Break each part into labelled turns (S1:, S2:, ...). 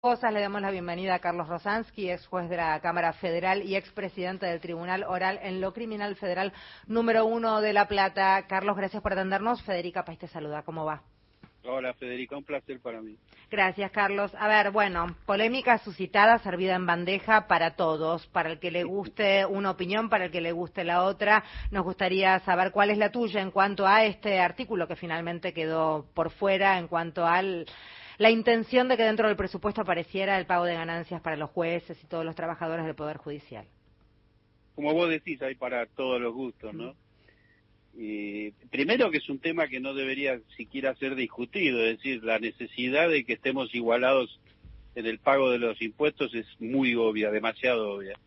S1: cosas. Le damos la bienvenida a Carlos Rosansky, ex juez de la Cámara Federal y expresidente del Tribunal Oral en lo Criminal Federal número uno de La Plata. Carlos, gracias por atendernos. Federica País te saluda. ¿Cómo va?
S2: Hola Federica, un placer para mí.
S1: Gracias Carlos. A ver, bueno, polémica suscitada, servida en bandeja para todos, para el que le guste una opinión, para el que le guste la otra. Nos gustaría saber cuál es la tuya en cuanto a este artículo que finalmente quedó por fuera, en cuanto al la intención de que dentro del presupuesto apareciera el pago de ganancias para los jueces y todos los trabajadores del Poder Judicial.
S2: Como vos decís, hay para todos los gustos, ¿no? Y primero que es un tema que no debería siquiera ser discutido, es decir, la necesidad de que estemos igualados en el pago de los impuestos es muy obvia, demasiado obvia.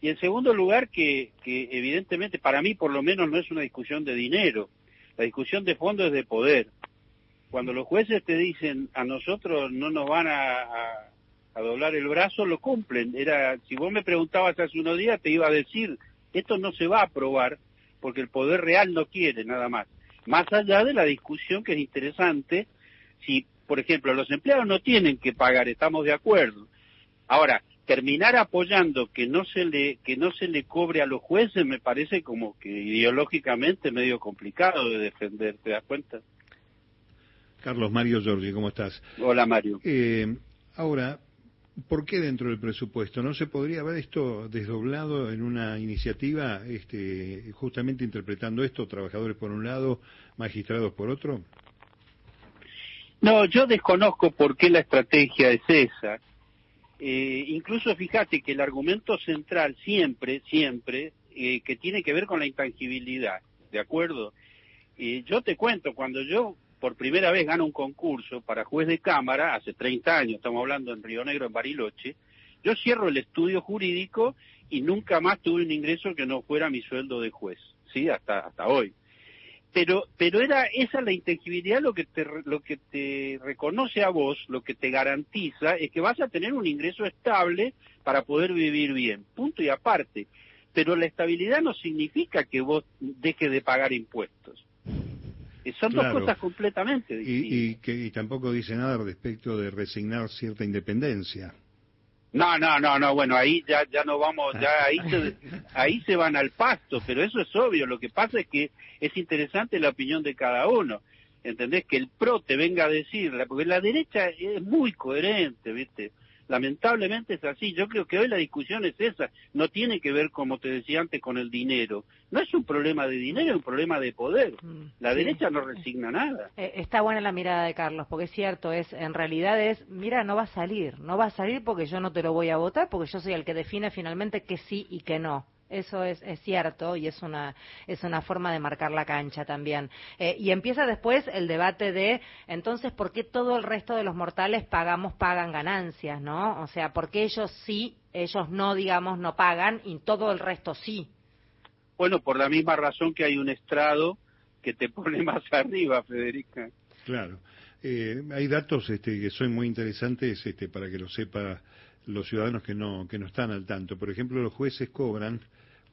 S2: Y en segundo lugar, que, que evidentemente, para mí por lo menos no es una discusión de dinero, la discusión de fondo es de poder cuando los jueces te dicen a nosotros no nos van a, doblar el brazo, lo cumplen. Era, si vos me preguntabas hace unos días, te iba a decir, esto no se va a aprobar porque el poder real no quiere nada más. Más allá de la discusión que es interesante, si, por ejemplo, los empleados no tienen que pagar, estamos de acuerdo. Ahora, terminar apoyando que no se le que no se le cobre a los jueces me parece como que ideológicamente medio complicado de defender, ¿te das cuenta?
S3: Carlos Mario Giorgi, ¿cómo estás?
S2: Hola Mario.
S3: Eh, ahora, ¿por qué dentro del presupuesto? ¿No se podría ver esto desdoblado en una iniciativa, este, justamente interpretando esto, trabajadores por un lado, magistrados por otro?
S2: No, yo desconozco por qué la estrategia es esa. Eh, incluso fíjate que el argumento central siempre, siempre, eh, que tiene que ver con la intangibilidad, ¿de acuerdo? yo te cuento, cuando yo por primera vez gana un concurso para juez de cámara, hace 30 años, estamos hablando en Río Negro, en Bariloche, yo cierro el estudio jurídico y nunca más tuve un ingreso que no fuera mi sueldo de juez, ¿sí? Hasta, hasta hoy. Pero, pero era esa la intangibilidad lo que te, lo que te reconoce a vos, lo que te garantiza es que vas a tener un ingreso estable para poder vivir bien, punto y aparte. Pero la estabilidad no significa que vos dejes de pagar impuestos. Son dos cosas completamente distintas.
S3: Y, que, tampoco dice nada respecto de resignar cierta independencia.
S2: No, no, no, no, bueno, ahí ya, ya no vamos, ya ahí se, ahí se van al pasto, pero eso es obvio, lo que pasa es que es interesante la opinión de cada uno, ¿entendés? Que el PRO te venga a decirla, porque la derecha es muy coherente, ¿viste? Lamentablemente es así. Yo creo que hoy la discusión es esa. No tiene que ver, como te decía antes, con el dinero. No es un problema de dinero, es un problema de poder. Mm, la derecha no resigna nada.
S1: Eh, está buena la mirada de Carlos, porque es cierto, es en realidad es, mira, no va a salir. No va a salir porque yo no te lo voy a votar, porque yo soy el que define finalmente que sí y que no. Eso es, es, cierto y es una, es una forma de marcar la cancha también. Eh, y empieza después el debate de, entonces, ¿por qué todo el resto de los mortales pagamos, pagan ganancias, no? O sea, ¿por qué ellos sí, ellos no, digamos, no pagan y todo el resto sí?
S2: Bueno, por la misma razón que hay un estrado que te pone más arriba, Federica.
S3: Claro. Eh, hay datos este, que son muy interesantes este, para que lo sepa los ciudadanos que no, que no están al tanto. Por ejemplo, los jueces cobran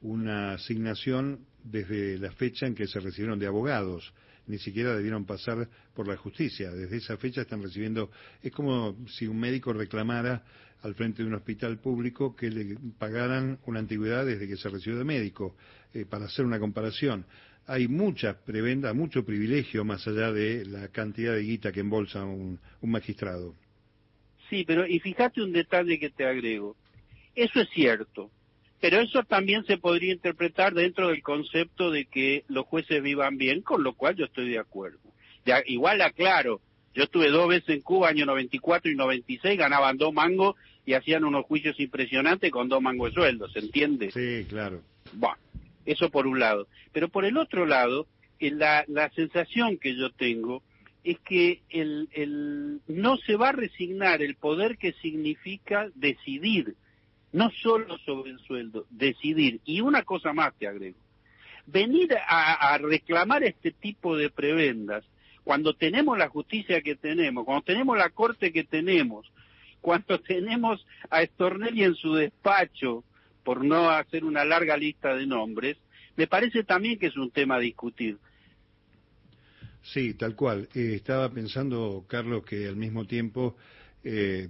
S3: una asignación desde la fecha en que se recibieron de abogados. Ni siquiera debieron pasar por la justicia. Desde esa fecha están recibiendo. Es como si un médico reclamara al frente de un hospital público que le pagaran una antigüedad desde que se recibió de médico, eh, para hacer una comparación. Hay mucha prebenda, mucho privilegio más allá de la cantidad de guita que embolsa un, un magistrado.
S2: Sí, pero y fíjate un detalle que te agrego. Eso es cierto, pero eso también se podría interpretar dentro del concepto de que los jueces vivan bien, con lo cual yo estoy de acuerdo. Ya, igual aclaro, yo estuve dos veces en Cuba, año 94 y 96, ganaban dos mangos y hacían unos juicios impresionantes con dos mangos de sueldo, ¿se entiende?
S3: Sí, claro.
S2: Bueno, eso por un lado. Pero por el otro lado, la, la sensación que yo tengo es que el, no se va a resignar el poder que significa decidir no solo sobre el sueldo, decidir. Y una cosa más te agrego, venir a, reclamar este tipo de prebendas cuando tenemos la justicia que tenemos, cuando tenemos la corte que tenemos, cuando tenemos a Stornelli en su despacho, por no hacer una larga lista de nombres, me parece también que es un tema a discutir.
S3: Sí, tal cual. Eh, estaba pensando, Carlos, que al mismo tiempo eh,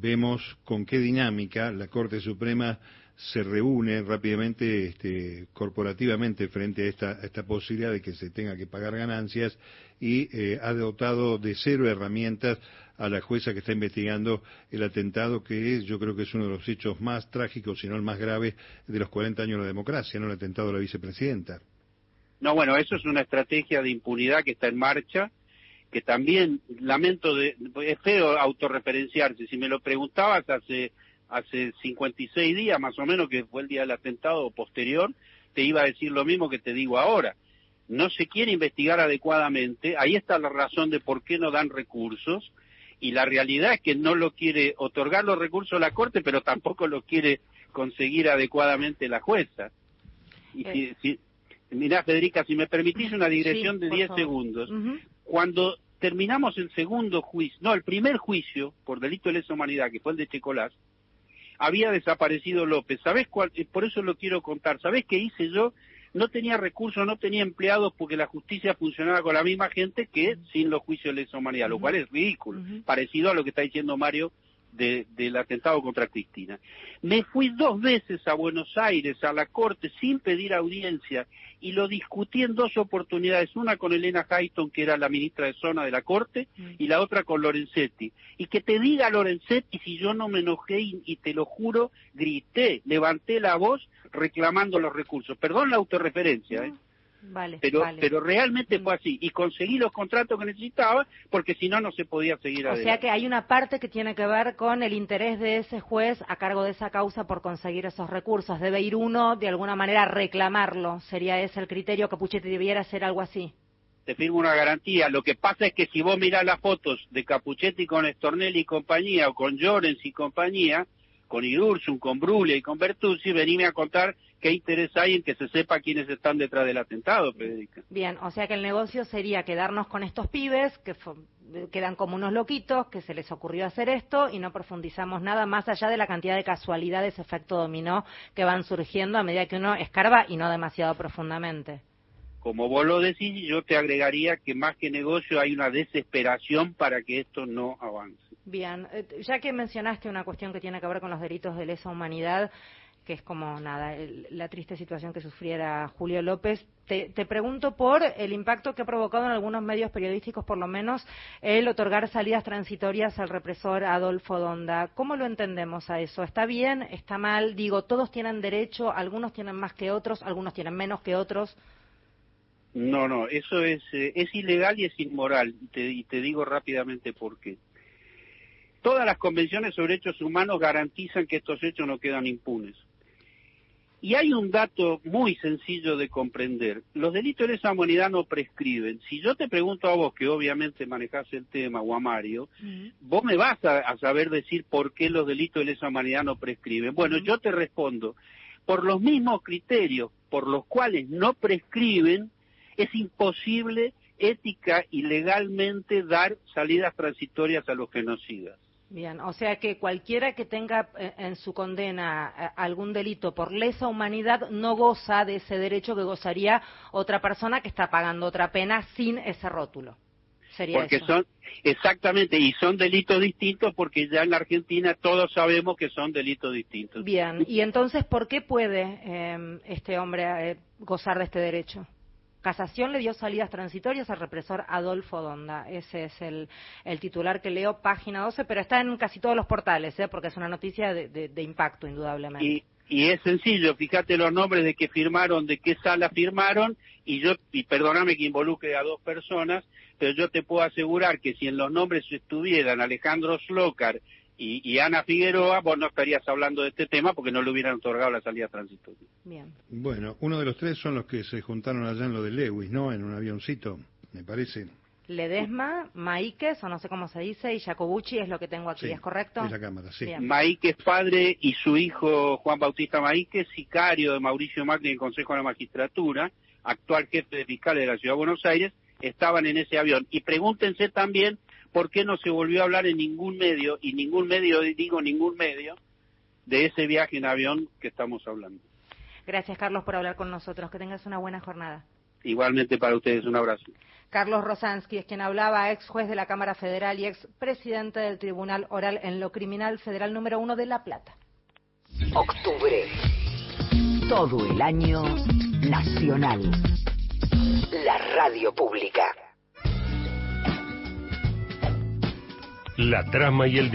S3: vemos con qué dinámica la Corte Suprema se reúne rápidamente este, corporativamente frente a esta, posibilidad de que se tenga que pagar ganancias y eh, ha dotado de cero herramientas a la jueza que está investigando el atentado que es, yo creo que es uno de los hechos más trágicos, si no el más grave, de los 40 años de la democracia, ¿no? El atentado a la vicepresidenta.
S2: No, bueno, eso es una estrategia de impunidad que está en marcha, que también, lamento, de, es feo autorreferenciarse. Si me lo preguntabas hace hace 56 días más o menos, que fue el día del atentado posterior, te iba a decir lo mismo que te digo ahora. No se quiere investigar adecuadamente, ahí está la razón de por qué no dan recursos, y la realidad es que no lo quiere otorgar los recursos la Corte, pero tampoco lo quiere conseguir adecuadamente la jueza. Y si, si, mirá, Federica, si me permitís una digresión de 10 segundos, cuando terminamos el segundo juicio, no, el primer juicio por delito de lesa humanidad, que fue el de Checolás, había desaparecido López. ¿Sabés cuál? Eh, por eso lo quiero contar. ¿Sabés qué hice yo? No tenía recursos, no tenía empleados porque la justicia funcionaba con la misma gente que sin los juicios de lesa humanidad, lo cual es ridículo, parecido a lo que está diciendo Mario del atentado contra Cristina. Me fui dos veces a Buenos Aires, a la Corte, sin pedir audiencia, y lo discutí en dos oportunidades, una con Elena Hayton, que era la ministra de Zona de la Corte, mm. y la otra con Lorenzetti. Y que te diga Lorenzetti si yo no me enojé y, te lo juro, grité, levanté la voz reclamando los recursos. Perdón la autorreferencia, ¿eh?
S1: Vale,
S2: pero,
S1: vale.
S2: pero realmente fue así. Y conseguí los contratos que necesitaba porque si no, no se podía seguir
S1: o
S2: adelante.
S1: O sea que hay una parte que tiene que ver con el interés de ese juez a cargo de esa causa por conseguir esos recursos. Debe ir uno, de alguna manera, a reclamarlo. ¿Sería ese el criterio? Capuchetti debiera ser algo así.
S2: Te firmo una garantía. Lo que pasa es que si vos mirás las fotos de Capuchetti con Estornelli y compañía, o con Llorens y compañía, con Irursum, con Brulia y con Bertuzzi, venime a contar qué interés hay en que se sepa quiénes están detrás del atentado, Federica.
S1: Bien, o sea que el negocio sería quedarnos con estos pibes que quedan como unos loquitos, que se les ocurrió hacer esto y no profundizamos nada más allá de la cantidad de casualidades, efecto dominó que van surgiendo a medida que uno escarba y no demasiado profundamente.
S2: Como vos lo decís, yo te agregaría que más que negocio hay una desesperación para que esto no avance.
S1: Bien, eh, ya que mencionaste una cuestión que tiene que ver con los delitos de lesa humanidad, que es como nada, la triste situación que sufriera Julio López. Te, pregunto por el impacto que ha provocado en algunos medios periodísticos, por lo menos, el otorgar salidas transitorias al represor Adolfo Donda. ¿Cómo lo entendemos a eso? ¿Está bien? ¿Está mal? Digo, todos tienen derecho, algunos tienen más que otros, algunos tienen menos que otros.
S2: No, no, eso es, eh, es ilegal y es inmoral. y te digo rápidamente por qué. Todas las convenciones sobre derechos humanos garantizan que estos hechos no quedan impunes. Y hay un dato muy sencillo de comprender. Los delitos de lesa humanidad no prescriben. Si yo te pregunto a vos, que obviamente manejás el tema, o a Mario, vos me vas a, saber decir por qué los delitos de lesa humanidad no prescriben. Bueno, yo te respondo, por los mismos criterios por los cuales no prescriben, es imposible ética y legalmente dar salidas transitorias a los genocidas.
S1: Bien, o sea que cualquiera que tenga eh, en su condena eh, algún delito por lesa humanidad no goza de ese derecho que gozaría otra persona que está pagando otra pena sin ese rótulo. Sería
S2: porque son exactamente y son delitos distintos porque ya en la Argentina todos sabemos que son delitos distintos.
S1: Bien, y entonces ¿por qué puede eh, este hombre gozar de este derecho? Casación le dio salidas transitorias al represor Adolfo Donda. Ese es el, titular que leo, página 12, pero está en casi todos los portales, ¿eh? porque es una noticia de, impacto, indudablemente.
S2: Y, y, es sencillo, fíjate los nombres de que firmaron, de qué sala firmaron, y yo, y perdóname que involucre a dos personas, pero yo te puedo asegurar que si en los nombres estuvieran Alejandro Slocar y, Ana Figueroa, vos no estarías hablando de este tema porque no le hubieran otorgado la salida transitoria.
S3: Bien. Bueno, uno de los tres son los que se juntaron allá en lo de Lewis, ¿no? En un avioncito, me parece.
S1: Ledesma, Maíquez, o no sé cómo se dice, y Jacobucci es lo que tengo aquí, ¿es correcto?
S3: la Cámara, sí.
S2: Maíquez padre y su hijo Juan Bautista Maíquez, sicario de Mauricio Macri en el Consejo de la Magistratura, actual jefe de fiscales de la Ciudad de Buenos Aires, estaban en ese avión. Y pregúntense también ¿por qué no se volvió a hablar en ningún medio, y ningún medio, digo ningún medio, de ese viaje en avión que estamos hablando?
S1: Gracias, Carlos, por hablar con nosotros. Que tengas una buena jornada.
S2: Igualmente para ustedes, un abrazo.
S1: Carlos Rosansky es quien hablaba, ex juez de la Cámara Federal y ex presidente del Tribunal Oral en lo Criminal Federal número uno de La Plata.
S4: Octubre. Todo el año nacional. La radio pública.
S5: La trama y el